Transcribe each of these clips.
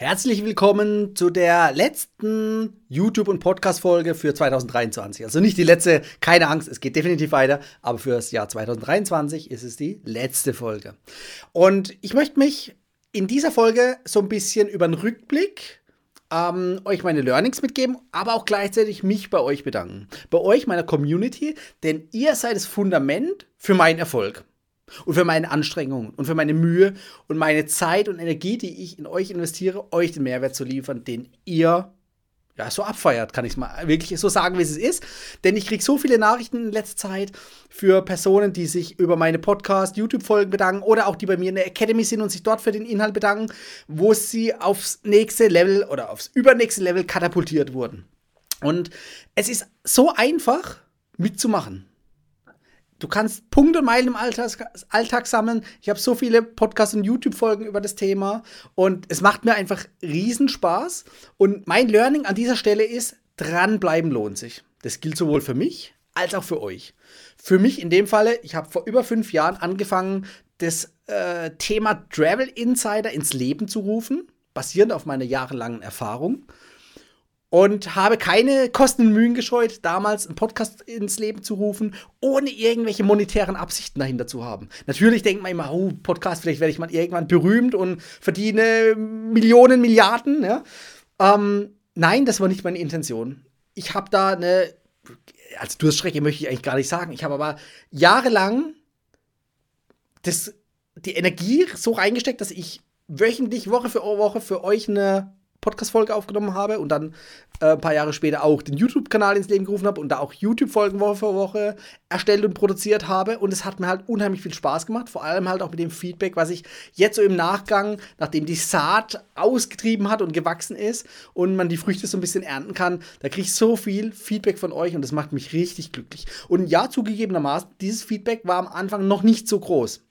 Herzlich willkommen zu der letzten YouTube- und Podcast-Folge für 2023. Also nicht die letzte, keine Angst, es geht definitiv weiter, aber für das Jahr 2023 ist es die letzte Folge. Und ich möchte mich in dieser Folge so ein bisschen über einen Rückblick ähm, euch meine Learnings mitgeben, aber auch gleichzeitig mich bei euch bedanken. Bei euch, meiner Community, denn ihr seid das Fundament für meinen Erfolg und für meine Anstrengungen und für meine Mühe und meine Zeit und Energie, die ich in euch investiere, euch den Mehrwert zu liefern, den ihr ja, so abfeiert, kann ich es mal wirklich so sagen, wie es ist. Denn ich kriege so viele Nachrichten in letzter Zeit für Personen, die sich über meine Podcast, YouTube-Folgen bedanken oder auch die bei mir in der Academy sind und sich dort für den Inhalt bedanken, wo sie aufs nächste Level oder aufs übernächste Level katapultiert wurden. Und es ist so einfach mitzumachen. Du kannst Punkte und Meilen im Alltag, Alltag sammeln. Ich habe so viele Podcasts und YouTube-Folgen über das Thema und es macht mir einfach Riesenspaß. Und mein Learning an dieser Stelle ist, dranbleiben lohnt sich. Das gilt sowohl für mich als auch für euch. Für mich in dem Falle, ich habe vor über fünf Jahren angefangen, das äh, Thema Travel Insider ins Leben zu rufen, basierend auf meiner jahrelangen Erfahrung und habe keine Kosten und Mühen gescheut, damals einen Podcast ins Leben zu rufen, ohne irgendwelche monetären Absichten dahinter zu haben. Natürlich denkt man immer, oh, Podcast, vielleicht werde ich mal irgendwann berühmt und verdiene Millionen, Milliarden. Ja? Ähm, nein, das war nicht meine Intention. Ich habe da eine, als Durststrecke möchte ich eigentlich gar nicht sagen, ich habe aber jahrelang das, die Energie so reingesteckt, dass ich wöchentlich, Woche für Woche für euch eine Podcast-Folge aufgenommen habe und dann äh, ein paar Jahre später auch den YouTube-Kanal ins Leben gerufen habe und da auch YouTube-Folgen Woche für Woche erstellt und produziert habe. Und es hat mir halt unheimlich viel Spaß gemacht, vor allem halt auch mit dem Feedback, was ich jetzt so im Nachgang, nachdem die Saat ausgetrieben hat und gewachsen ist und man die Früchte so ein bisschen ernten kann, da kriege ich so viel Feedback von euch und das macht mich richtig glücklich. Und ja, zugegebenermaßen, dieses Feedback war am Anfang noch nicht so groß.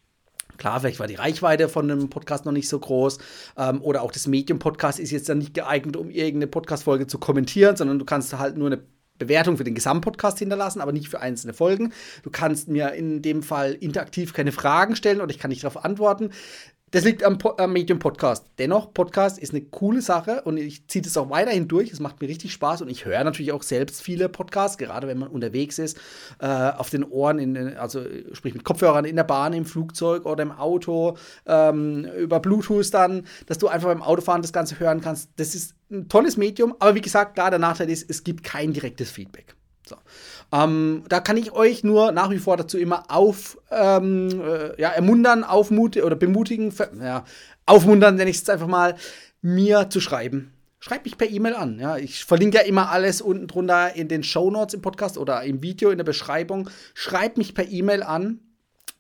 Klar, vielleicht war die Reichweite von einem Podcast noch nicht so groß ähm, oder auch das Medium-Podcast ist jetzt dann nicht geeignet, um irgendeine Podcast-Folge zu kommentieren, sondern du kannst halt nur eine Bewertung für den Gesamtpodcast hinterlassen, aber nicht für einzelne Folgen. Du kannst mir in dem Fall interaktiv keine Fragen stellen oder ich kann nicht darauf antworten. Das liegt am, am Medium Podcast. Dennoch, Podcast ist eine coole Sache und ich ziehe das auch weiterhin durch. Es macht mir richtig Spaß und ich höre natürlich auch selbst viele Podcasts, gerade wenn man unterwegs ist, äh, auf den Ohren, in, also sprich mit Kopfhörern in der Bahn, im Flugzeug oder im Auto, ähm, über Bluetooth dann, dass du einfach beim Autofahren das Ganze hören kannst. Das ist ein tolles Medium, aber wie gesagt, klar, der Nachteil ist, es gibt kein direktes Feedback. So. Ähm, da kann ich euch nur nach wie vor dazu immer auf, ähm, äh, ja, ermuntern, aufmutigen oder bemutigen, ja, aufmuntern, nenne ich es einfach mal, mir zu schreiben. Schreibt mich per E-Mail an. Ja. Ich verlinke ja immer alles unten drunter in den Show Notes im Podcast oder im Video in der Beschreibung. Schreibt mich per E-Mail an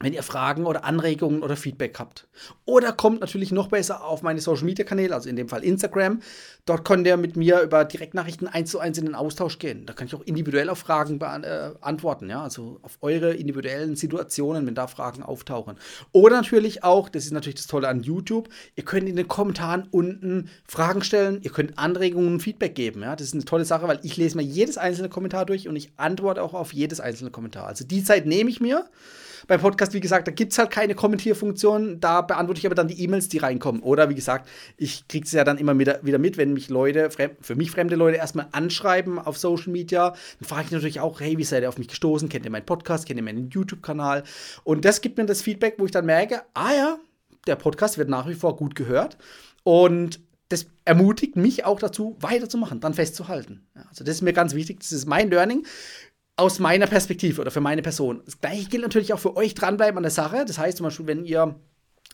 wenn ihr Fragen oder Anregungen oder Feedback habt. Oder kommt natürlich noch besser auf meine Social Media Kanäle, also in dem Fall Instagram. Dort könnt ihr mit mir über Direktnachrichten eins zu eins in den Austausch gehen. Da kann ich auch individuell auf Fragen äh, ja, also auf eure individuellen Situationen, wenn da Fragen auftauchen. Oder natürlich auch, das ist natürlich das Tolle an YouTube, ihr könnt in den Kommentaren unten Fragen stellen, ihr könnt Anregungen und Feedback geben, ja. Das ist eine tolle Sache, weil ich lese mir jedes einzelne Kommentar durch und ich antworte auch auf jedes einzelne Kommentar. Also die Zeit nehme ich mir. Beim Podcast, wie gesagt, da gibt es halt keine Kommentierfunktion. Da beantworte ich aber dann die E-Mails, die reinkommen. Oder wie gesagt, ich kriege es ja dann immer wieder mit, wenn mich Leute, für mich fremde Leute erstmal anschreiben auf Social Media. Dann frage ich natürlich auch, hey, wie seid ihr auf mich gestoßen? Kennt ihr meinen Podcast? Kennt ihr meinen YouTube-Kanal? Und das gibt mir das Feedback, wo ich dann merke, ah ja, der Podcast wird nach wie vor gut gehört. Und das ermutigt mich auch dazu, weiterzumachen, dann festzuhalten. Also das ist mir ganz wichtig. Das ist mein Learning aus meiner Perspektive oder für meine Person. Das gleiche gilt natürlich auch für euch dranbleiben an der Sache. Das heißt zum Beispiel, wenn ihr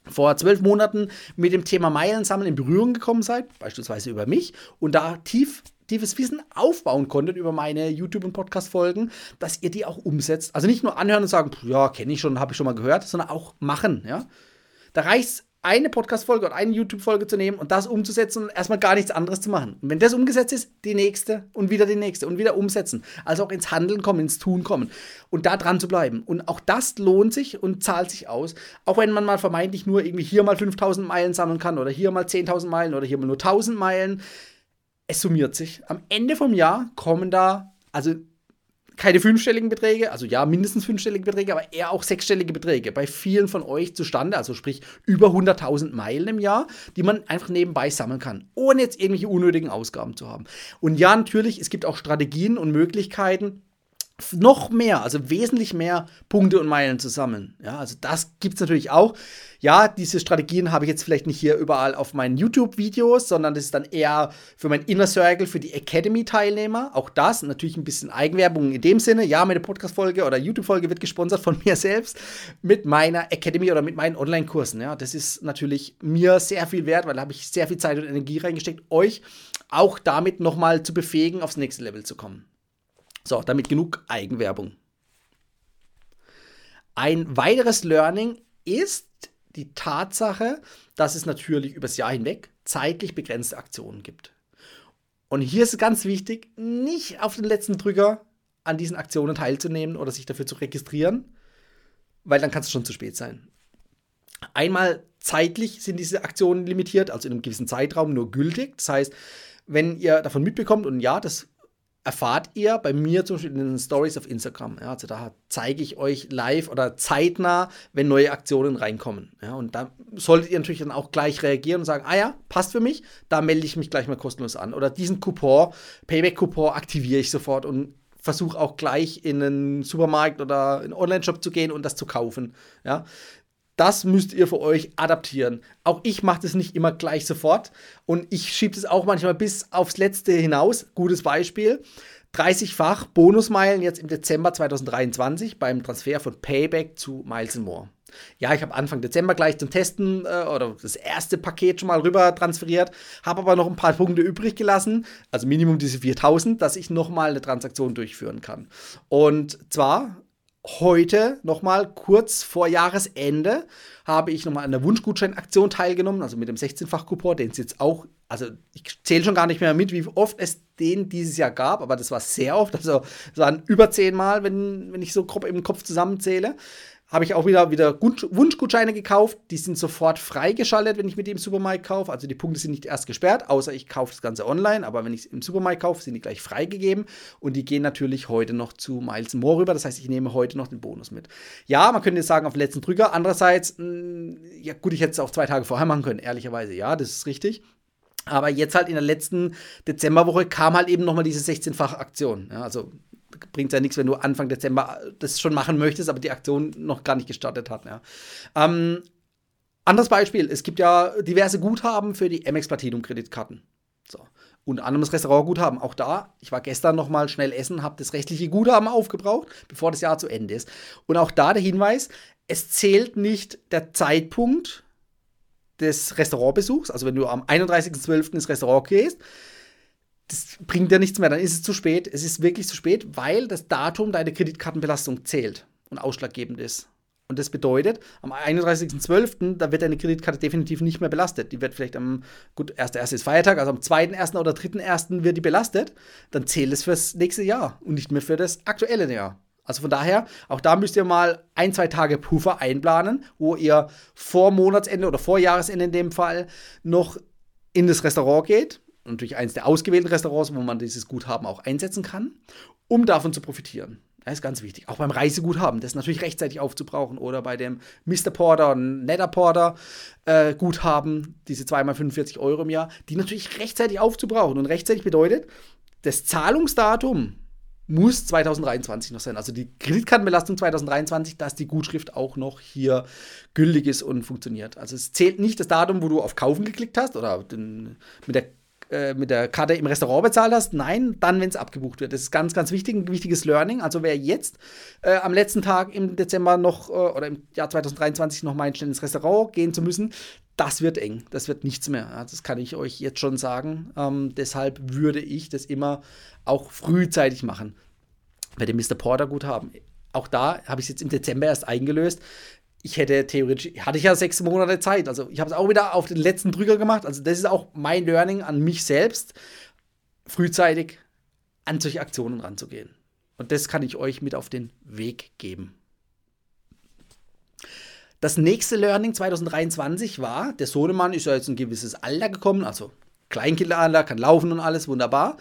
vor zwölf Monaten mit dem Thema Meilensammeln in Berührung gekommen seid, beispielsweise über mich, und da tief tiefes Wissen aufbauen konntet über meine YouTube- und Podcast-Folgen, dass ihr die auch umsetzt. Also nicht nur anhören und sagen, ja, kenne ich schon, habe ich schon mal gehört, sondern auch machen, ja. Da reicht es eine Podcast-Folge oder eine YouTube-Folge zu nehmen und das umzusetzen und erstmal gar nichts anderes zu machen. Und wenn das umgesetzt ist, die nächste und wieder die nächste und wieder umsetzen. Also auch ins Handeln kommen, ins Tun kommen und da dran zu bleiben. Und auch das lohnt sich und zahlt sich aus. Auch wenn man mal vermeintlich nur irgendwie hier mal 5000 Meilen sammeln kann oder hier mal 10.000 Meilen oder hier mal nur 1000 Meilen. Es summiert sich. Am Ende vom Jahr kommen da, also keine fünfstelligen Beträge, also ja, mindestens fünfstellige Beträge, aber eher auch sechsstellige Beträge bei vielen von euch zustande, also sprich über 100.000 Meilen im Jahr, die man einfach nebenbei sammeln kann, ohne jetzt irgendwelche unnötigen Ausgaben zu haben. Und ja, natürlich, es gibt auch Strategien und Möglichkeiten, noch mehr, also wesentlich mehr Punkte und Meilen zu sammeln. Ja, also das gibt es natürlich auch. Ja, diese Strategien habe ich jetzt vielleicht nicht hier überall auf meinen YouTube-Videos, sondern das ist dann eher für mein Inner Circle, für die Academy-Teilnehmer. Auch das, natürlich ein bisschen Eigenwerbung in dem Sinne. Ja, meine Podcast-Folge oder YouTube-Folge wird gesponsert von mir selbst mit meiner Academy oder mit meinen Online-Kursen. Ja, das ist natürlich mir sehr viel wert, weil da habe ich sehr viel Zeit und Energie reingesteckt, euch auch damit nochmal zu befähigen, aufs nächste Level zu kommen. So, damit genug Eigenwerbung. Ein weiteres Learning ist die Tatsache, dass es natürlich übers Jahr hinweg zeitlich begrenzte Aktionen gibt. Und hier ist es ganz wichtig, nicht auf den letzten Drücker an diesen Aktionen teilzunehmen oder sich dafür zu registrieren, weil dann kann es schon zu spät sein. Einmal zeitlich sind diese Aktionen limitiert, also in einem gewissen Zeitraum nur gültig. Das heißt, wenn ihr davon mitbekommt und ja, das erfahrt ihr bei mir zum Beispiel in den Stories auf Instagram. Ja, also da zeige ich euch live oder zeitnah, wenn neue Aktionen reinkommen. Ja, und da solltet ihr natürlich dann auch gleich reagieren und sagen, ah ja, passt für mich, da melde ich mich gleich mal kostenlos an. Oder diesen Coupon, Payback-Coupon aktiviere ich sofort und versuche auch gleich in einen Supermarkt oder in einen Online-Shop zu gehen und das zu kaufen. Ja, das müsst ihr für euch adaptieren. Auch ich mache das nicht immer gleich sofort und ich schiebe das auch manchmal bis aufs Letzte hinaus. Gutes Beispiel. 30-fach Bonusmeilen jetzt im Dezember 2023 beim Transfer von Payback zu Miles More. Ja, ich habe Anfang Dezember gleich zum Testen äh, oder das erste Paket schon mal rüber transferiert, habe aber noch ein paar Punkte übrig gelassen, also Minimum diese 4000, dass ich nochmal eine Transaktion durchführen kann. Und zwar heute nochmal kurz vor Jahresende habe ich nochmal an der Wunschgutscheinaktion teilgenommen, also mit dem 16-fach-Coupon, den es jetzt auch, also ich zähle schon gar nicht mehr mit, wie oft es den dieses Jahr gab, aber das war sehr oft, also es waren über zehnmal, wenn, wenn ich so grob im Kopf zusammenzähle habe ich auch wieder, wieder Wunschgutscheine gekauft. Die sind sofort freigeschaltet, wenn ich mit die im Supermarkt kaufe. Also die Punkte sind nicht erst gesperrt, außer ich kaufe das Ganze online. Aber wenn ich es im Supermarkt kaufe, sind die gleich freigegeben. Und die gehen natürlich heute noch zu Miles More rüber. Das heißt, ich nehme heute noch den Bonus mit. Ja, man könnte jetzt sagen, auf den letzten Drücker. Andererseits, mh, mm, ja gut, ich hätte es auch zwei Tage vorher machen können, ehrlicherweise. Ja, das ist richtig. Aber jetzt halt in der letzten Dezemberwoche kam halt eben nochmal diese 16-fache Aktion. Ja, also bringt ja nichts, wenn du Anfang Dezember das schon machen möchtest, aber die Aktion noch gar nicht gestartet hat. Ja. Ähm, anderes Beispiel: Es gibt ja diverse Guthaben für die MX Platinum Kreditkarten. So. Unter anderem das Restaurantguthaben. Auch da, ich war gestern noch mal schnell essen, habe das rechtliche Guthaben aufgebraucht, bevor das Jahr zu Ende ist. Und auch da der Hinweis: Es zählt nicht der Zeitpunkt des Restaurantbesuchs, also wenn du am 31.12. ins Restaurant gehst, das bringt dir nichts mehr, dann ist es zu spät. Es ist wirklich zu spät, weil das Datum deiner Kreditkartenbelastung zählt und ausschlaggebend ist. Und das bedeutet, am 31.12., da wird deine Kreditkarte definitiv nicht mehr belastet. Die wird vielleicht am, gut, 1.1. ist Feiertag, also am 2.1. oder 3.1. wird die belastet. Dann zählt es fürs nächste Jahr und nicht mehr für das aktuelle Jahr. Also von daher, auch da müsst ihr mal ein, zwei Tage Puffer einplanen, wo ihr vor Monatsende oder vor Jahresende in dem Fall noch in das Restaurant geht natürlich eines der ausgewählten Restaurants, wo man dieses Guthaben auch einsetzen kann, um davon zu profitieren. Das ist ganz wichtig. Auch beim Reiseguthaben, das natürlich rechtzeitig aufzubrauchen. Oder bei dem Mr. Porter und Netter Porter äh, Guthaben, diese zweimal 45 Euro im Jahr, die natürlich rechtzeitig aufzubrauchen. Und rechtzeitig bedeutet, das Zahlungsdatum muss 2023 noch sein. Also die Kreditkartenbelastung 2023, dass die Gutschrift auch noch hier gültig ist und funktioniert. Also es zählt nicht das Datum, wo du auf Kaufen geklickt hast oder den, mit der äh, mit der Karte im Restaurant bezahlt hast. Nein, dann, wenn es abgebucht wird. Das ist ganz, ganz wichtig, ein wichtiges Learning. Also wer jetzt äh, am letzten Tag im Dezember noch äh, oder im Jahr 2023 noch mal ins Restaurant gehen zu müssen, das wird eng. Das wird nichts mehr. Ja, das kann ich euch jetzt schon sagen. Ähm, deshalb würde ich das immer auch frühzeitig machen. Bei dem Mr. Porter Guthaben. Auch da habe ich es jetzt im Dezember erst eingelöst ich hätte theoretisch, hatte ich ja sechs Monate Zeit. Also ich habe es auch wieder auf den letzten Drücker gemacht. Also das ist auch mein Learning an mich selbst, frühzeitig an solche Aktionen ranzugehen. Und das kann ich euch mit auf den Weg geben. Das nächste Learning 2023 war, der Sohnemann ist ja jetzt ein gewisses Alter gekommen, also Kleinkinderalter, kann laufen und alles, wunderbar.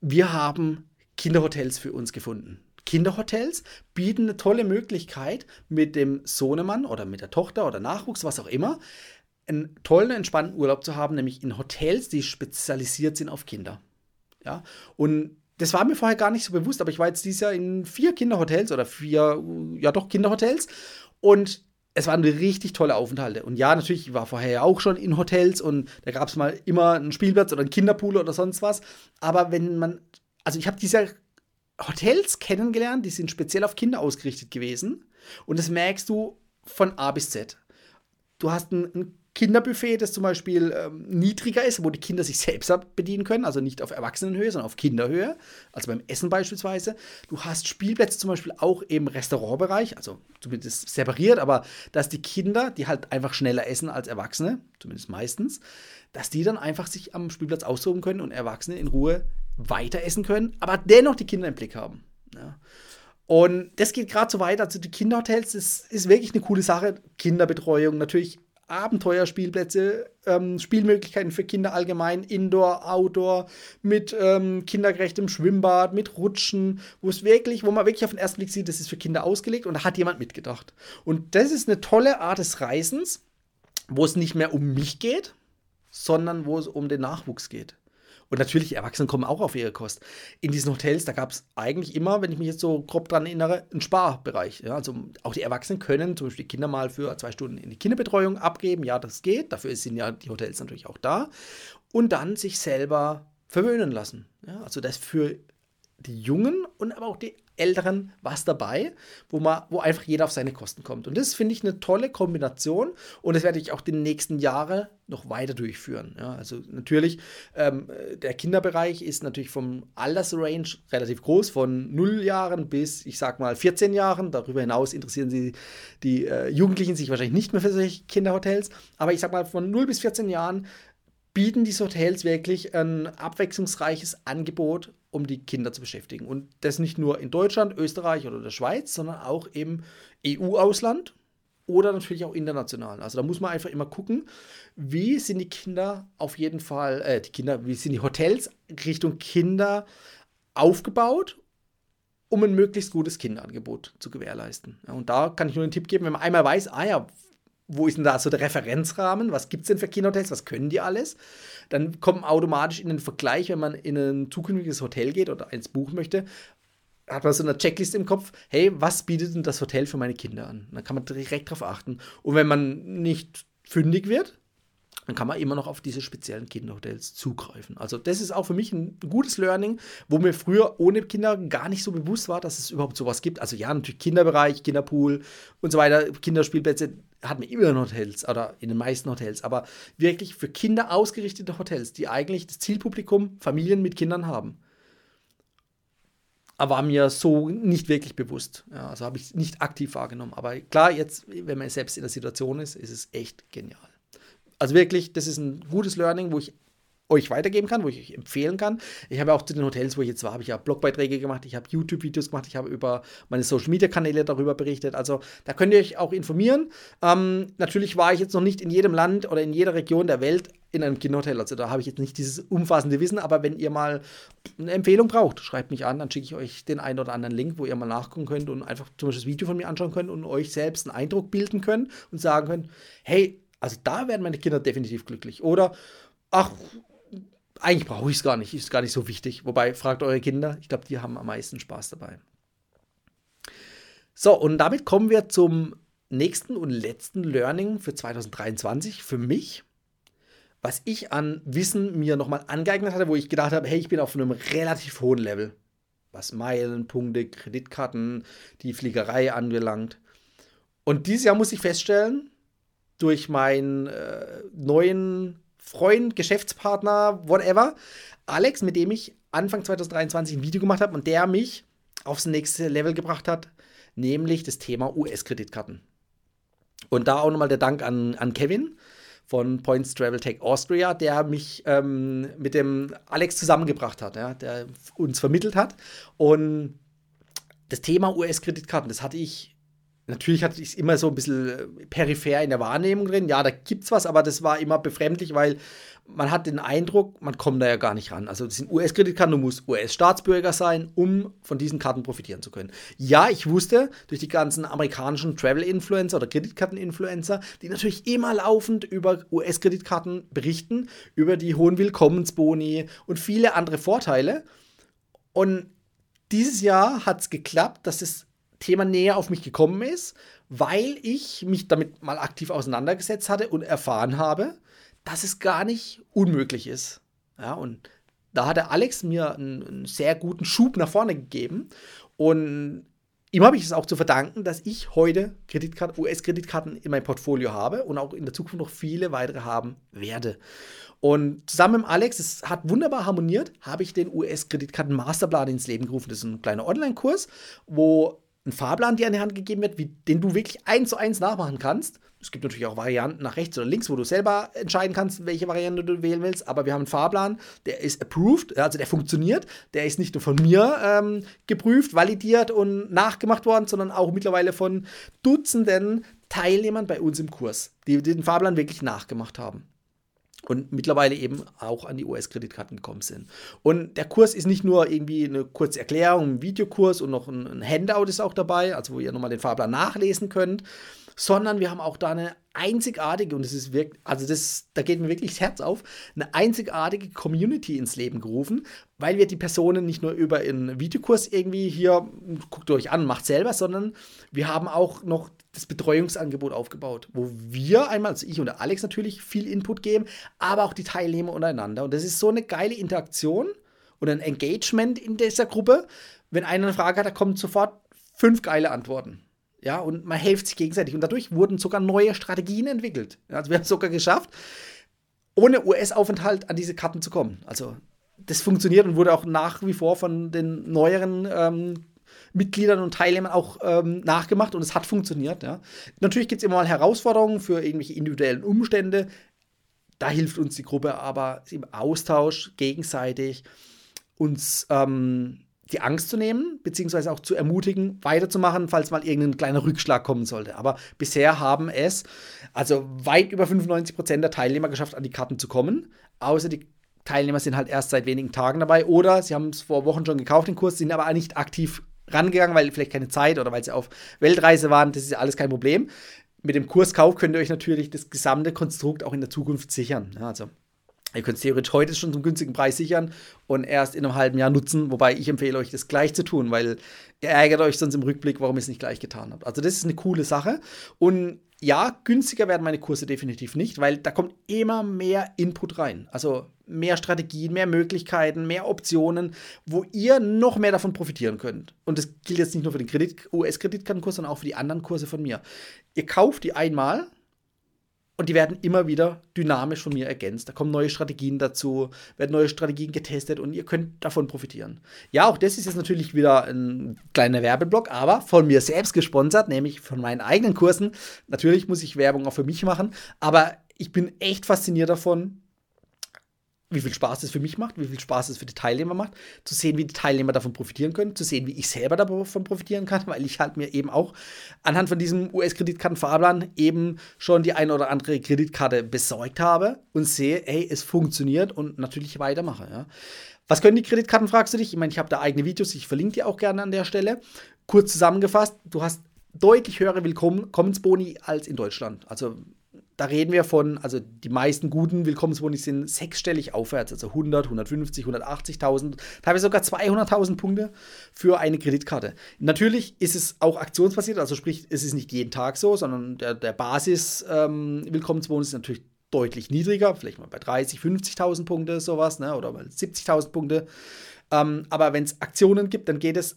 Wir haben Kinderhotels für uns gefunden. Kinderhotels bieten eine tolle Möglichkeit, mit dem Sohnemann oder mit der Tochter oder Nachwuchs, was auch immer, einen tollen, entspannten Urlaub zu haben, nämlich in Hotels, die spezialisiert sind auf Kinder. Ja, und das war mir vorher gar nicht so bewusst, aber ich war jetzt dieses Jahr in vier Kinderhotels oder vier, ja doch, Kinderhotels und es waren richtig tolle Aufenthalte. Und ja, natürlich, ich war vorher ja auch schon in Hotels und da gab es mal immer einen Spielplatz oder einen Kinderpool oder sonst was. Aber wenn man, also ich habe diese Hotels kennengelernt, die sind speziell auf Kinder ausgerichtet gewesen. Und das merkst du von A bis Z. Du hast ein, ein Kinderbuffet, das zum Beispiel ähm, niedriger ist, wo die Kinder sich selbst bedienen können, also nicht auf Erwachsenenhöhe, sondern auf Kinderhöhe, also beim Essen beispielsweise. Du hast Spielplätze zum Beispiel auch im Restaurantbereich, also zumindest separiert, aber dass die Kinder, die halt einfach schneller essen als Erwachsene, zumindest meistens, dass die dann einfach sich am Spielplatz austoben können und Erwachsene in Ruhe weiter essen können, aber dennoch die Kinder im Blick haben. Ja. Und das geht gerade so weiter. Also die Kinderhotels, das ist wirklich eine coole Sache. Kinderbetreuung, natürlich Abenteuerspielplätze, ähm, Spielmöglichkeiten für Kinder allgemein, Indoor, Outdoor, mit ähm, kindergerechtem Schwimmbad, mit Rutschen, wo es wirklich, wo man wirklich auf den ersten Blick sieht, das ist für Kinder ausgelegt und da hat jemand mitgedacht. Und das ist eine tolle Art des Reisens, wo es nicht mehr um mich geht, sondern wo es um den Nachwuchs geht. Und natürlich, Erwachsene kommen auch auf ihre Kost. In diesen Hotels, da gab es eigentlich immer, wenn ich mich jetzt so grob dran erinnere, einen Sparbereich. Ja, also auch die Erwachsenen können zum Beispiel die Kinder mal für zwei Stunden in die Kinderbetreuung abgeben. Ja, das geht. Dafür sind ja die Hotels natürlich auch da. Und dann sich selber verwöhnen lassen. Ja, also das für die Jungen und aber auch die Älteren was dabei, wo, man, wo einfach jeder auf seine Kosten kommt. Und das finde ich eine tolle Kombination und das werde ich auch die nächsten Jahre noch weiter durchführen. Ja, also natürlich, ähm, der Kinderbereich ist natürlich vom Altersrange relativ groß, von 0 Jahren bis, ich sag mal, 14 Jahren. Darüber hinaus interessieren sie die äh, Jugendlichen sich wahrscheinlich nicht mehr für solche Kinderhotels. Aber ich sag mal, von 0 bis 14 Jahren bieten diese Hotels wirklich ein abwechslungsreiches Angebot, um die Kinder zu beschäftigen. Und das nicht nur in Deutschland, Österreich oder der Schweiz, sondern auch im EU-Ausland oder natürlich auch international. Also da muss man einfach immer gucken, wie sind die Kinder auf jeden Fall, äh, die Kinder, wie sind die Hotels Richtung Kinder aufgebaut, um ein möglichst gutes Kinderangebot zu gewährleisten. Ja, und da kann ich nur einen Tipp geben, wenn man einmal weiß, ah ja, wo ist denn da so der Referenzrahmen? Was gibt es denn für Kinderhotels? Was können die alles? Dann kommt automatisch in den Vergleich, wenn man in ein zukünftiges Hotel geht oder eins buchen möchte, hat man so eine Checkliste im Kopf, hey, was bietet denn das Hotel für meine Kinder an? Dann kann man direkt darauf achten. Und wenn man nicht fündig wird, dann kann man immer noch auf diese speziellen Kinderhotels zugreifen. Also das ist auch für mich ein gutes Learning, wo mir früher ohne Kinder gar nicht so bewusst war, dass es überhaupt sowas gibt. Also ja, natürlich Kinderbereich, Kinderpool und so weiter, Kinderspielplätze hat man immer in Hotels oder in den meisten Hotels, aber wirklich für Kinder ausgerichtete Hotels, die eigentlich das Zielpublikum Familien mit Kindern haben. Aber war mir so nicht wirklich bewusst. Ja, also habe ich nicht aktiv wahrgenommen. Aber klar, jetzt, wenn man selbst in der Situation ist, ist es echt genial. Also wirklich, das ist ein gutes Learning, wo ich euch weitergeben kann, wo ich euch empfehlen kann. Ich habe auch zu den Hotels, wo ich jetzt war, habe ich ja Blogbeiträge gemacht, ich habe YouTube-Videos gemacht, ich habe über meine Social-Media-Kanäle darüber berichtet. Also da könnt ihr euch auch informieren. Ähm, natürlich war ich jetzt noch nicht in jedem Land oder in jeder Region der Welt in einem Kinderhotel. Also da habe ich jetzt nicht dieses umfassende Wissen, aber wenn ihr mal eine Empfehlung braucht, schreibt mich an, dann schicke ich euch den einen oder anderen Link, wo ihr mal nachgucken könnt und einfach zum Beispiel das Video von mir anschauen könnt und euch selbst einen Eindruck bilden könnt und sagen könnt, hey, also da werden meine Kinder definitiv glücklich. Oder, ach, eigentlich brauche ich es gar nicht, ist gar nicht so wichtig. Wobei, fragt eure Kinder, ich glaube, die haben am meisten Spaß dabei. So, und damit kommen wir zum nächsten und letzten Learning für 2023 für mich, was ich an Wissen mir nochmal angeeignet hatte, wo ich gedacht habe, hey, ich bin auf einem relativ hohen Level, was Meilen, Punkte, Kreditkarten, die Fliegerei angelangt. Und dieses Jahr muss ich feststellen, durch meinen äh, neuen Freund, Geschäftspartner, whatever, Alex, mit dem ich Anfang 2023 ein Video gemacht habe und der mich aufs nächste Level gebracht hat, nämlich das Thema US-Kreditkarten. Und da auch nochmal der Dank an, an Kevin von Points Travel Tech Austria, der mich ähm, mit dem Alex zusammengebracht hat, ja, der uns vermittelt hat. Und das Thema US-Kreditkarten, das hatte ich Natürlich hatte ich es immer so ein bisschen äh, peripher in der Wahrnehmung drin. Ja, da gibt es was, aber das war immer befremdlich, weil man hat den Eindruck, man kommt da ja gar nicht ran. Also das sind US-Kreditkarten, du musst US-Staatsbürger sein, um von diesen Karten profitieren zu können. Ja, ich wusste durch die ganzen amerikanischen Travel-Influencer oder Kreditkarten-Influencer, die natürlich immer laufend über US-Kreditkarten berichten, über die hohen Willkommensboni und viele andere Vorteile. Und dieses Jahr hat es geklappt, dass das Thema näher auf mich gekommen ist, weil ich mich damit mal aktiv auseinandergesetzt hatte und erfahren habe, dass es gar nicht unmöglich ist. Ja, und da hat der Alex mir einen, einen sehr guten Schub nach vorne gegeben. Und ihm habe ich es auch zu verdanken, dass ich heute US-Kreditkarten in meinem Portfolio habe und auch in der Zukunft noch viele weitere haben werde. Und zusammen mit Alex, es hat wunderbar harmoniert, habe ich den US-Kreditkarten-Masterplan ins Leben gerufen. Das ist ein kleiner Online-Kurs, wo ein Fahrplan dir an die Hand gegeben wird, wie, den du wirklich eins zu eins nachmachen kannst. Es gibt natürlich auch Varianten nach rechts oder links, wo du selber entscheiden kannst, welche Variante du wählen willst. Aber wir haben einen Fahrplan, der ist approved, also der funktioniert. Der ist nicht nur von mir ähm, geprüft, validiert und nachgemacht worden, sondern auch mittlerweile von Dutzenden Teilnehmern bei uns im Kurs, die den Fahrplan wirklich nachgemacht haben und mittlerweile eben auch an die US-Kreditkarten gekommen sind. Und der Kurs ist nicht nur irgendwie eine kurze Erklärung, ein Videokurs und noch ein, Handout ist auch dabei, also wo ihr nochmal den Fahrplan nachlesen könnt, sondern wir haben auch da eine einzigartige, und das ist wirklich, also das, da geht mir wirklich das Herz auf, eine einzigartige Community ins Leben gerufen, weil wir die Personen nicht nur über einen Videokurs irgendwie hier, guckt euch an, macht selber, sondern wir haben auch noch das Betreuungsangebot aufgebaut, wo wir einmal, also ich und Alex natürlich viel Input geben, aber auch die Teilnehmer untereinander. Und das ist so eine geile Interaktion und ein Engagement in dieser Gruppe. Wenn einer eine Frage hat, da kommen sofort fünf geile Antworten. Ja, und man hilft sich gegenseitig. Und dadurch wurden sogar neue Strategien entwickelt. Also wir haben es sogar geschafft, ohne US-Aufenthalt an diese Karten zu kommen. Also das funktioniert und wurde auch nach wie vor von den neueren ähm, Mitgliedern und Teilnehmern auch ähm, nachgemacht und es hat funktioniert. Ja. Natürlich gibt es immer mal Herausforderungen für irgendwelche individuellen Umstände. Da hilft uns die Gruppe aber im Austausch gegenseitig uns ähm, die Angst zu nehmen, beziehungsweise auch zu ermutigen, weiterzumachen, falls mal irgendein kleiner Rückschlag kommen sollte. Aber bisher haben es also weit über 95 Prozent der Teilnehmer geschafft, an die Karten zu kommen. Außer die Teilnehmer sind halt erst seit wenigen Tagen dabei oder sie haben es vor Wochen schon gekauft, den Kurs, sind aber nicht aktiv rangegangen, weil vielleicht keine Zeit oder weil sie auf Weltreise waren. Das ist ja alles kein Problem. Mit dem Kurskauf könnt ihr euch natürlich das gesamte Konstrukt auch in der Zukunft sichern. Ja, also Ihr könnt es theoretisch heute schon zum günstigen Preis sichern und erst in einem halben Jahr nutzen, wobei ich empfehle euch, das gleich zu tun, weil ihr ärgert euch sonst im Rückblick, warum ihr es nicht gleich getan habt. Also das ist eine coole Sache. Und ja, günstiger werden meine Kurse definitiv nicht, weil da kommt immer mehr Input rein. Also mehr Strategien, mehr Möglichkeiten, mehr Optionen, wo ihr noch mehr davon profitieren könnt. Und das gilt jetzt nicht nur für den US-Kreditkartenkurs, sondern auch für die anderen Kurse von mir. Ihr kauft die einmal und die werden immer wieder dynamisch von mir ergänzt. Da kommen neue Strategien dazu, werden neue Strategien getestet und ihr könnt davon profitieren. Ja, auch das ist jetzt natürlich wieder ein kleiner Werbeblock, aber von mir selbst gesponsert, nämlich von meinen eigenen Kursen. Natürlich muss ich Werbung auch für mich machen, aber ich bin echt fasziniert davon, wie viel Spaß es für mich macht, wie viel Spaß es für die Teilnehmer macht, zu sehen, wie die Teilnehmer davon profitieren können, zu sehen, wie ich selber davon profitieren kann, weil ich halt mir eben auch anhand von diesem US-Kreditkartenfahrplan eben schon die eine oder andere Kreditkarte besorgt habe und sehe, hey, es funktioniert und natürlich weitermache. Ja. Was können die Kreditkarten, fragst du dich? Ich meine, ich habe da eigene Videos, ich verlinke dir auch gerne an der Stelle. Kurz zusammengefasst, du hast deutlich höhere Willkommensboni als in Deutschland. Also da reden wir von, also die meisten guten Willkommensboni sind sechsstellig aufwärts, also 100, 150, 180.000, teilweise sogar 200.000 Punkte für eine Kreditkarte. Natürlich ist es auch aktionsbasiert, also sprich, es ist nicht jeden Tag so, sondern der, der Basis-Willkommensbonus ähm, ist natürlich deutlich niedriger, vielleicht mal bei 30, 50.000 Punkte sowas, ne, oder mal 70.000 Punkte. Ähm, aber wenn es Aktionen gibt, dann geht es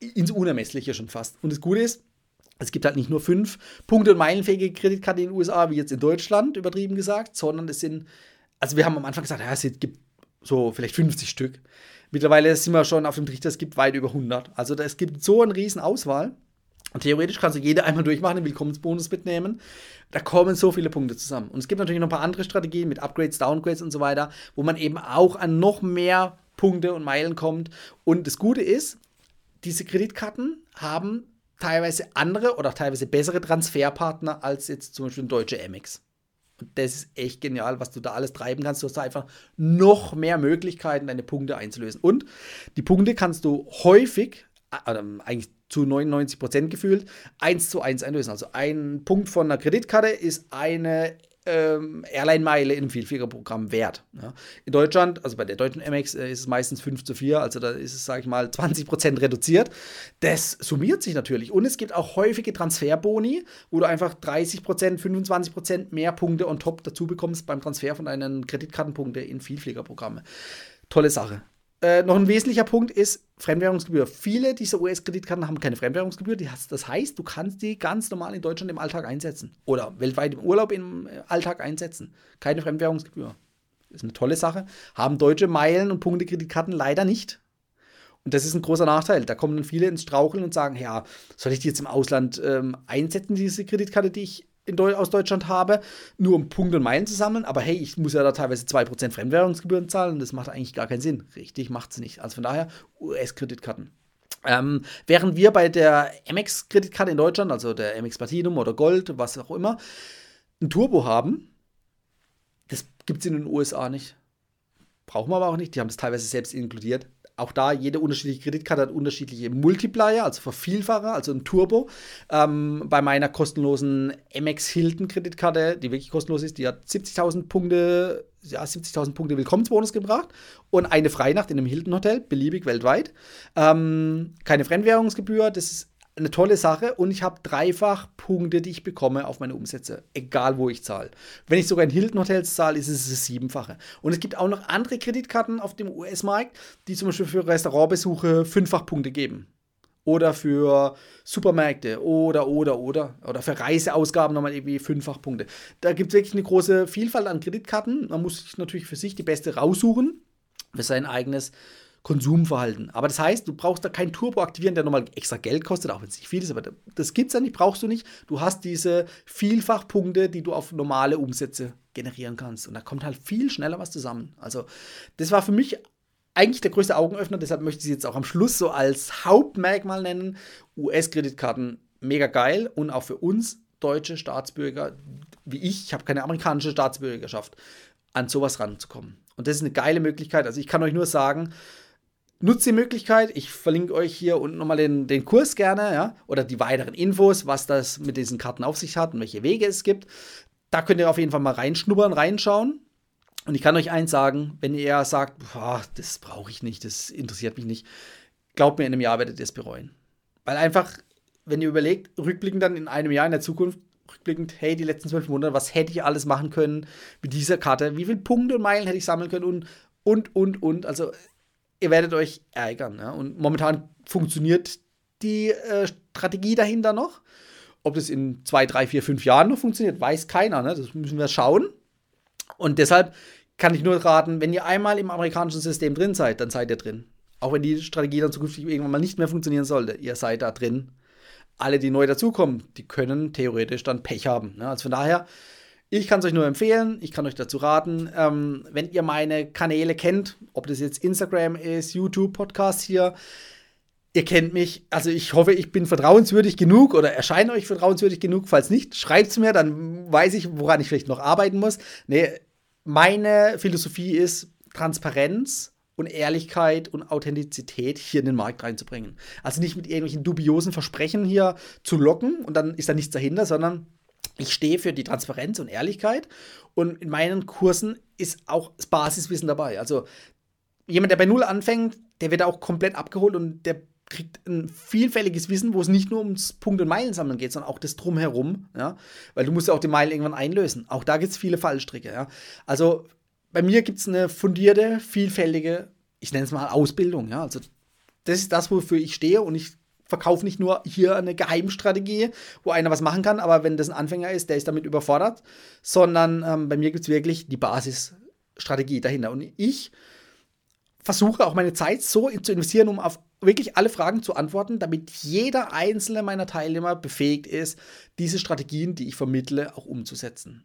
ins Unermessliche schon fast. Und das Gute ist, es gibt halt nicht nur fünf Punkte- und meilenfähige Kreditkarten in den USA, wie jetzt in Deutschland, übertrieben gesagt, sondern es sind, also wir haben am Anfang gesagt, ja, es gibt so vielleicht 50 Stück. Mittlerweile sind wir schon auf dem Trichter, es gibt weit über 100. Also es gibt so eine riesen Auswahl. Und theoretisch kannst du jede einmal durchmachen, den Willkommensbonus mitnehmen. Da kommen so viele Punkte zusammen. Und es gibt natürlich noch ein paar andere Strategien mit Upgrades, Downgrades und so weiter, wo man eben auch an noch mehr Punkte und Meilen kommt. Und das Gute ist, diese Kreditkarten haben teilweise andere oder teilweise bessere Transferpartner als jetzt zum Beispiel ein deutsche Amex. Und das ist echt genial, was du da alles treiben kannst. Du hast da einfach noch mehr Möglichkeiten, deine Punkte einzulösen. Und die Punkte kannst du häufig, äh, eigentlich zu 99 Prozent gefühlt, eins zu eins einlösen. Also ein Punkt von einer Kreditkarte ist eine ähm, Airline-Meile in einem Vielfliegerprogramm wert. Ja. In Deutschland, also bei der deutschen MX, äh, ist es meistens 5 zu 4, also da ist es, sage ich mal, 20 Prozent reduziert. Das summiert sich natürlich. Und es gibt auch häufige Transferboni, wo du einfach 30 Prozent, 25 Prozent mehr Punkte on top dazu bekommst beim Transfer von deinen Kreditkartenpunkten in Vielfliegerprogramme. Tolle Sache. Äh, noch ein wesentlicher Punkt ist Fremdwährungsgebühr. Viele dieser US-Kreditkarten haben keine Fremdwährungsgebühr. Das heißt, du kannst die ganz normal in Deutschland im Alltag einsetzen. Oder weltweit im Urlaub im äh, Alltag einsetzen. Keine Fremdwährungsgebühr. Ist eine tolle Sache. Haben deutsche Meilen- und Punktekreditkarten leider nicht. Und das ist ein großer Nachteil. Da kommen dann viele ins Straucheln und sagen, ja, soll ich die jetzt im Ausland ähm, einsetzen, diese Kreditkarte, die ich Deu aus Deutschland habe, nur um Punkte und Meilen zu sammeln. Aber hey, ich muss ja da teilweise 2% Fremdwährungsgebühren zahlen und das macht eigentlich gar keinen Sinn. Richtig, macht es nicht. Also von daher US-Kreditkarten. Ähm, während wir bei der Amex-Kreditkarte in Deutschland, also der Amex Platinum oder Gold, was auch immer, ein Turbo haben, das gibt es in den USA nicht. Brauchen wir aber auch nicht. Die haben es teilweise selbst inkludiert auch da, jede unterschiedliche Kreditkarte hat unterschiedliche Multiplier, also Vervielfacher, also ein Turbo. Ähm, bei meiner kostenlosen MX Hilton Kreditkarte, die wirklich kostenlos ist, die hat 70.000 Punkte, ja, 70.000 Punkte Willkommensbonus gebracht und eine Freinacht in einem Hilton Hotel, beliebig weltweit. Ähm, keine Fremdwährungsgebühr, das ist eine tolle Sache und ich habe dreifach Punkte, die ich bekomme auf meine Umsätze, egal wo ich zahle. Wenn ich sogar in Hilton Hotels zahle, ist es das Siebenfache. Und es gibt auch noch andere Kreditkarten auf dem US-Markt, die zum Beispiel für Restaurantbesuche fünffach Punkte geben. Oder für Supermärkte oder, oder, oder. Oder für Reiseausgaben nochmal irgendwie fünffach Punkte. Da gibt es wirklich eine große Vielfalt an Kreditkarten. Man muss sich natürlich für sich die beste raussuchen, für sein eigenes Konsumverhalten. Aber das heißt, du brauchst da kein Turbo aktivieren, der nochmal extra Geld kostet, auch wenn es nicht viel ist, aber das gibt es ja nicht, brauchst du nicht. Du hast diese Vielfachpunkte, die du auf normale Umsätze generieren kannst. Und da kommt halt viel schneller was zusammen. Also, das war für mich eigentlich der größte Augenöffner, deshalb möchte ich sie jetzt auch am Schluss so als Hauptmerkmal nennen. US-Kreditkarten mega geil und auch für uns deutsche Staatsbürger wie ich, ich habe keine amerikanische Staatsbürgerschaft, an sowas ranzukommen. Und das ist eine geile Möglichkeit. Also ich kann euch nur sagen, Nutzt die Möglichkeit. Ich verlinke euch hier unten nochmal den, den Kurs gerne, ja, oder die weiteren Infos, was das mit diesen Karten auf sich hat und welche Wege es gibt. Da könnt ihr auf jeden Fall mal reinschnuppern, reinschauen. Und ich kann euch eins sagen, wenn ihr sagt, boah, das brauche ich nicht, das interessiert mich nicht, glaubt mir, in einem Jahr werdet ihr es bereuen. Weil einfach, wenn ihr überlegt, rückblickend dann in einem Jahr in der Zukunft, rückblickend, hey, die letzten zwölf Monate, was hätte ich alles machen können mit dieser Karte? Wie viele Punkte und Meilen hätte ich sammeln können und, und, und, und. Also ihr werdet euch ärgern. Ja? Und momentan funktioniert die äh, Strategie dahinter noch. Ob das in zwei, drei, vier, fünf Jahren noch funktioniert, weiß keiner. Ne? Das müssen wir schauen. Und deshalb kann ich nur raten, wenn ihr einmal im amerikanischen System drin seid, dann seid ihr drin. Auch wenn die Strategie dann zukünftig irgendwann mal nicht mehr funktionieren sollte, ihr seid da drin. Alle, die neu dazukommen, die können theoretisch dann Pech haben. Ne? Also von daher, ich kann es euch nur empfehlen, ich kann euch dazu raten, ähm, wenn ihr meine Kanäle kennt, ob das jetzt Instagram ist, YouTube, Podcast hier, ihr kennt mich, also ich hoffe, ich bin vertrauenswürdig genug oder erscheine euch vertrauenswürdig genug. Falls nicht, schreibt es mir, dann weiß ich, woran ich vielleicht noch arbeiten muss. Nee, meine Philosophie ist Transparenz und Ehrlichkeit und Authentizität hier in den Markt reinzubringen. Also nicht mit irgendwelchen dubiosen Versprechen hier zu locken und dann ist da nichts dahinter, sondern ich stehe für die Transparenz und Ehrlichkeit und in meinen Kursen ist auch das Basiswissen dabei. Also jemand, der bei Null anfängt, der wird auch komplett abgeholt und der kriegt ein vielfältiges Wissen, wo es nicht nur ums Punkt- und Meilensammeln geht, sondern auch das Drumherum, ja, weil du musst ja auch die Meilen irgendwann einlösen. Auch da gibt es viele Fallstricke, ja. Also bei mir gibt es eine fundierte, vielfältige, ich nenne es mal Ausbildung, ja. Also das ist das, wofür ich stehe und ich verkaufe nicht nur hier eine Geheimstrategie, wo einer was machen kann, aber wenn das ein Anfänger ist, der ist damit überfordert, sondern ähm, bei mir gibt es wirklich die Basisstrategie dahinter. Und ich versuche auch meine Zeit so zu investieren, um auf wirklich alle Fragen zu antworten, damit jeder einzelne meiner Teilnehmer befähigt ist, diese Strategien, die ich vermittle, auch umzusetzen.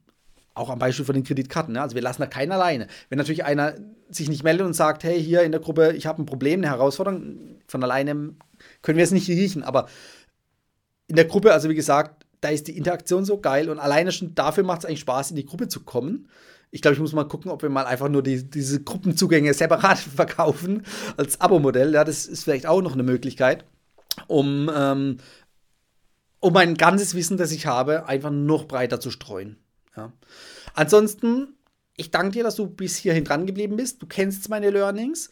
Auch am Beispiel von den Kreditkarten. Ne? Also wir lassen da keinen alleine. Wenn natürlich einer sich nicht meldet und sagt, hey, hier in der Gruppe, ich habe ein Problem, eine Herausforderung, von alleine können wir es nicht riechen. Aber in der Gruppe, also wie gesagt, da ist die Interaktion so geil und alleine schon dafür macht es eigentlich Spaß, in die Gruppe zu kommen. Ich glaube, ich muss mal gucken, ob wir mal einfach nur die, diese Gruppenzugänge separat verkaufen als Abo-Modell. Ja, das ist vielleicht auch noch eine Möglichkeit, um, ähm, um mein ganzes Wissen, das ich habe, einfach noch breiter zu streuen. Ja. Ansonsten, ich danke dir, dass du bis hierhin dran geblieben bist. Du kennst meine Learnings.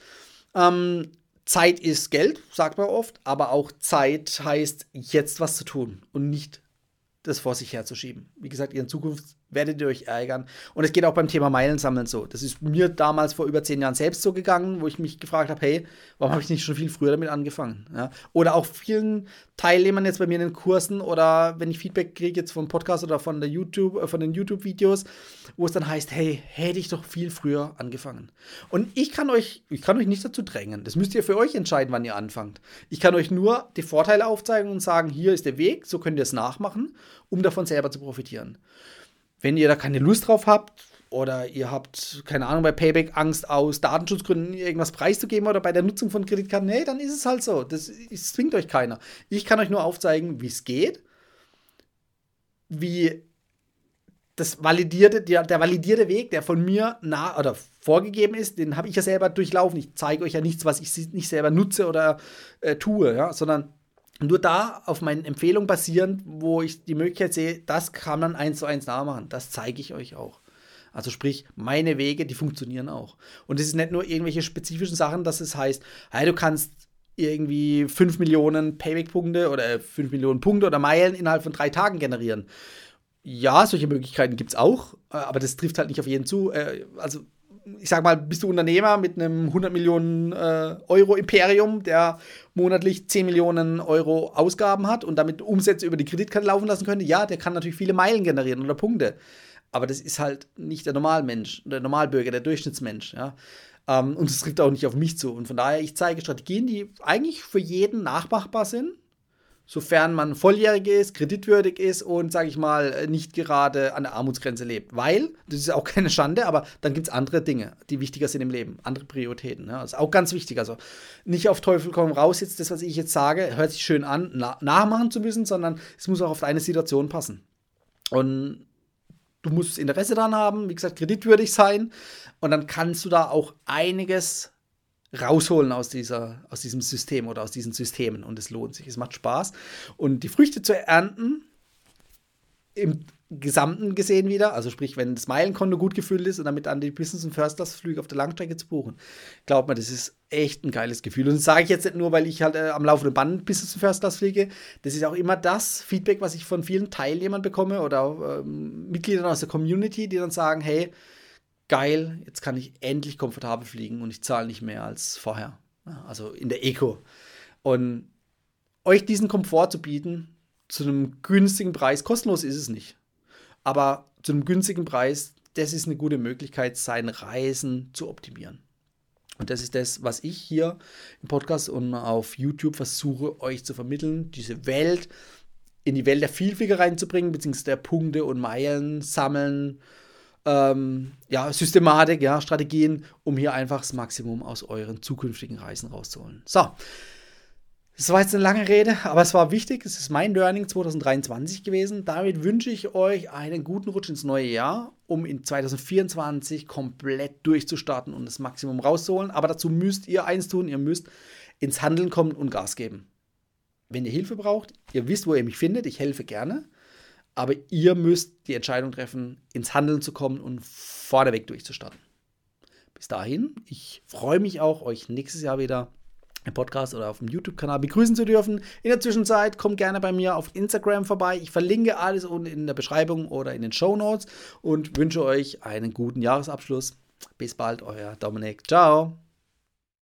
Ähm, Zeit ist Geld, sagt man oft, aber auch Zeit heißt, jetzt was zu tun und nicht das vor sich herzuschieben. Wie gesagt, in Zukunft werdet ihr euch ärgern. Und es geht auch beim Thema Meilensammeln so. Das ist mir damals vor über zehn Jahren selbst so gegangen, wo ich mich gefragt habe, hey, warum habe ich nicht schon viel früher damit angefangen? Ja? Oder auch vielen Teilnehmern jetzt bei mir in den Kursen oder wenn ich Feedback kriege jetzt vom Podcast oder von der YouTube, äh, von den YouTube-Videos, wo es dann heißt, hey, hätte ich doch viel früher angefangen. Und ich kann euch, ich kann euch nicht dazu drängen. Das müsst ihr für euch entscheiden, wann ihr anfangt. Ich kann euch nur die Vorteile aufzeigen und sagen, hier ist der Weg, so könnt ihr es nachmachen, um davon selber zu profitieren. Wenn ihr da keine Lust drauf habt oder ihr habt, keine Ahnung, bei Payback Angst aus Datenschutzgründen irgendwas preiszugeben oder bei der Nutzung von Kreditkarten, nee, dann ist es halt so. Das, das zwingt euch keiner. Ich kann euch nur aufzeigen, wie es geht, wie das validierte, der, der validierte Weg, der von mir nah oder vorgegeben ist, den habe ich ja selber durchlaufen. Ich zeige euch ja nichts, was ich nicht selber nutze oder äh, tue, ja, sondern nur da auf meinen Empfehlungen basierend, wo ich die Möglichkeit sehe, das kann man eins zu eins nachmachen. Das zeige ich euch auch. Also sprich, meine Wege, die funktionieren auch. Und es ist nicht nur irgendwelche spezifischen Sachen, dass es heißt, hey, du kannst irgendwie 5 Millionen Payback-Punkte oder 5 Millionen Punkte oder Meilen innerhalb von drei Tagen generieren. Ja, solche Möglichkeiten gibt es auch, äh, aber das trifft halt nicht auf jeden zu. Äh, also ich sag mal, bist du Unternehmer mit einem 100 Millionen äh, Euro Imperium, der monatlich 10 Millionen Euro Ausgaben hat und damit Umsätze über die Kreditkarte laufen lassen könnte, ja, der kann natürlich viele Meilen generieren oder Punkte. Aber das ist halt nicht der Normalmensch, der Normalbürger, der Durchschnittsmensch, ja. Ähm, und es trifft auch nicht auf mich zu. Und von daher, ich zeige Strategien, die eigentlich für jeden nachmachbar sind sofern man volljährig ist, kreditwürdig ist und, sage ich mal, nicht gerade an der Armutsgrenze lebt. Weil, das ist auch keine Schande, aber dann gibt es andere Dinge, die wichtiger sind im Leben, andere Prioritäten. Ja. Das ist auch ganz wichtig. Also nicht auf Teufel komm raus jetzt das, was ich jetzt sage, hört sich schön an, na nachmachen zu müssen, sondern es muss auch auf deine Situation passen. Und du musst Interesse daran haben, wie gesagt, kreditwürdig sein und dann kannst du da auch einiges rausholen aus, dieser, aus diesem System oder aus diesen Systemen. Und es lohnt sich, es macht Spaß. Und die Früchte zu ernten, im Gesamten gesehen wieder, also sprich, wenn das Meilenkonto gut gefüllt ist und damit an die Business- und First-Class-Flüge auf der Langstrecke zu buchen, glaubt mir, das ist echt ein geiles Gefühl. Und das sage ich jetzt nicht nur, weil ich halt äh, am laufenden Band Business- und First-Class fliege. Das ist auch immer das Feedback, was ich von vielen Teilnehmern bekomme oder ähm, Mitgliedern aus der Community, die dann sagen, hey, geil, jetzt kann ich endlich komfortabel fliegen und ich zahle nicht mehr als vorher. Also in der Eco. Und euch diesen Komfort zu bieten, zu einem günstigen Preis, kostenlos ist es nicht, aber zu einem günstigen Preis, das ist eine gute Möglichkeit, sein Reisen zu optimieren. Und das ist das, was ich hier im Podcast und auf YouTube versuche, euch zu vermitteln, diese Welt in die Welt der Vielflieger reinzubringen, beziehungsweise der Punkte und Meilen sammeln, ähm, ja, Systematik, ja, Strategien, um hier einfach das Maximum aus euren zukünftigen Reisen rauszuholen. So. Das war jetzt eine lange Rede, aber es war wichtig. Es ist mein Learning 2023 gewesen. Damit wünsche ich euch einen guten Rutsch ins neue Jahr, um in 2024 komplett durchzustarten und das Maximum rauszuholen. Aber dazu müsst ihr eins tun: ihr müsst ins Handeln kommen und Gas geben. Wenn ihr Hilfe braucht, ihr wisst, wo ihr mich findet. Ich helfe gerne. Aber ihr müsst die Entscheidung treffen, ins Handeln zu kommen und vorneweg durchzustarten. Bis dahin, ich freue mich auch, euch nächstes Jahr wieder im Podcast oder auf dem YouTube-Kanal begrüßen zu dürfen. In der Zwischenzeit kommt gerne bei mir auf Instagram vorbei. Ich verlinke alles unten in der Beschreibung oder in den Show Notes und wünsche euch einen guten Jahresabschluss. Bis bald, euer Dominik. Ciao.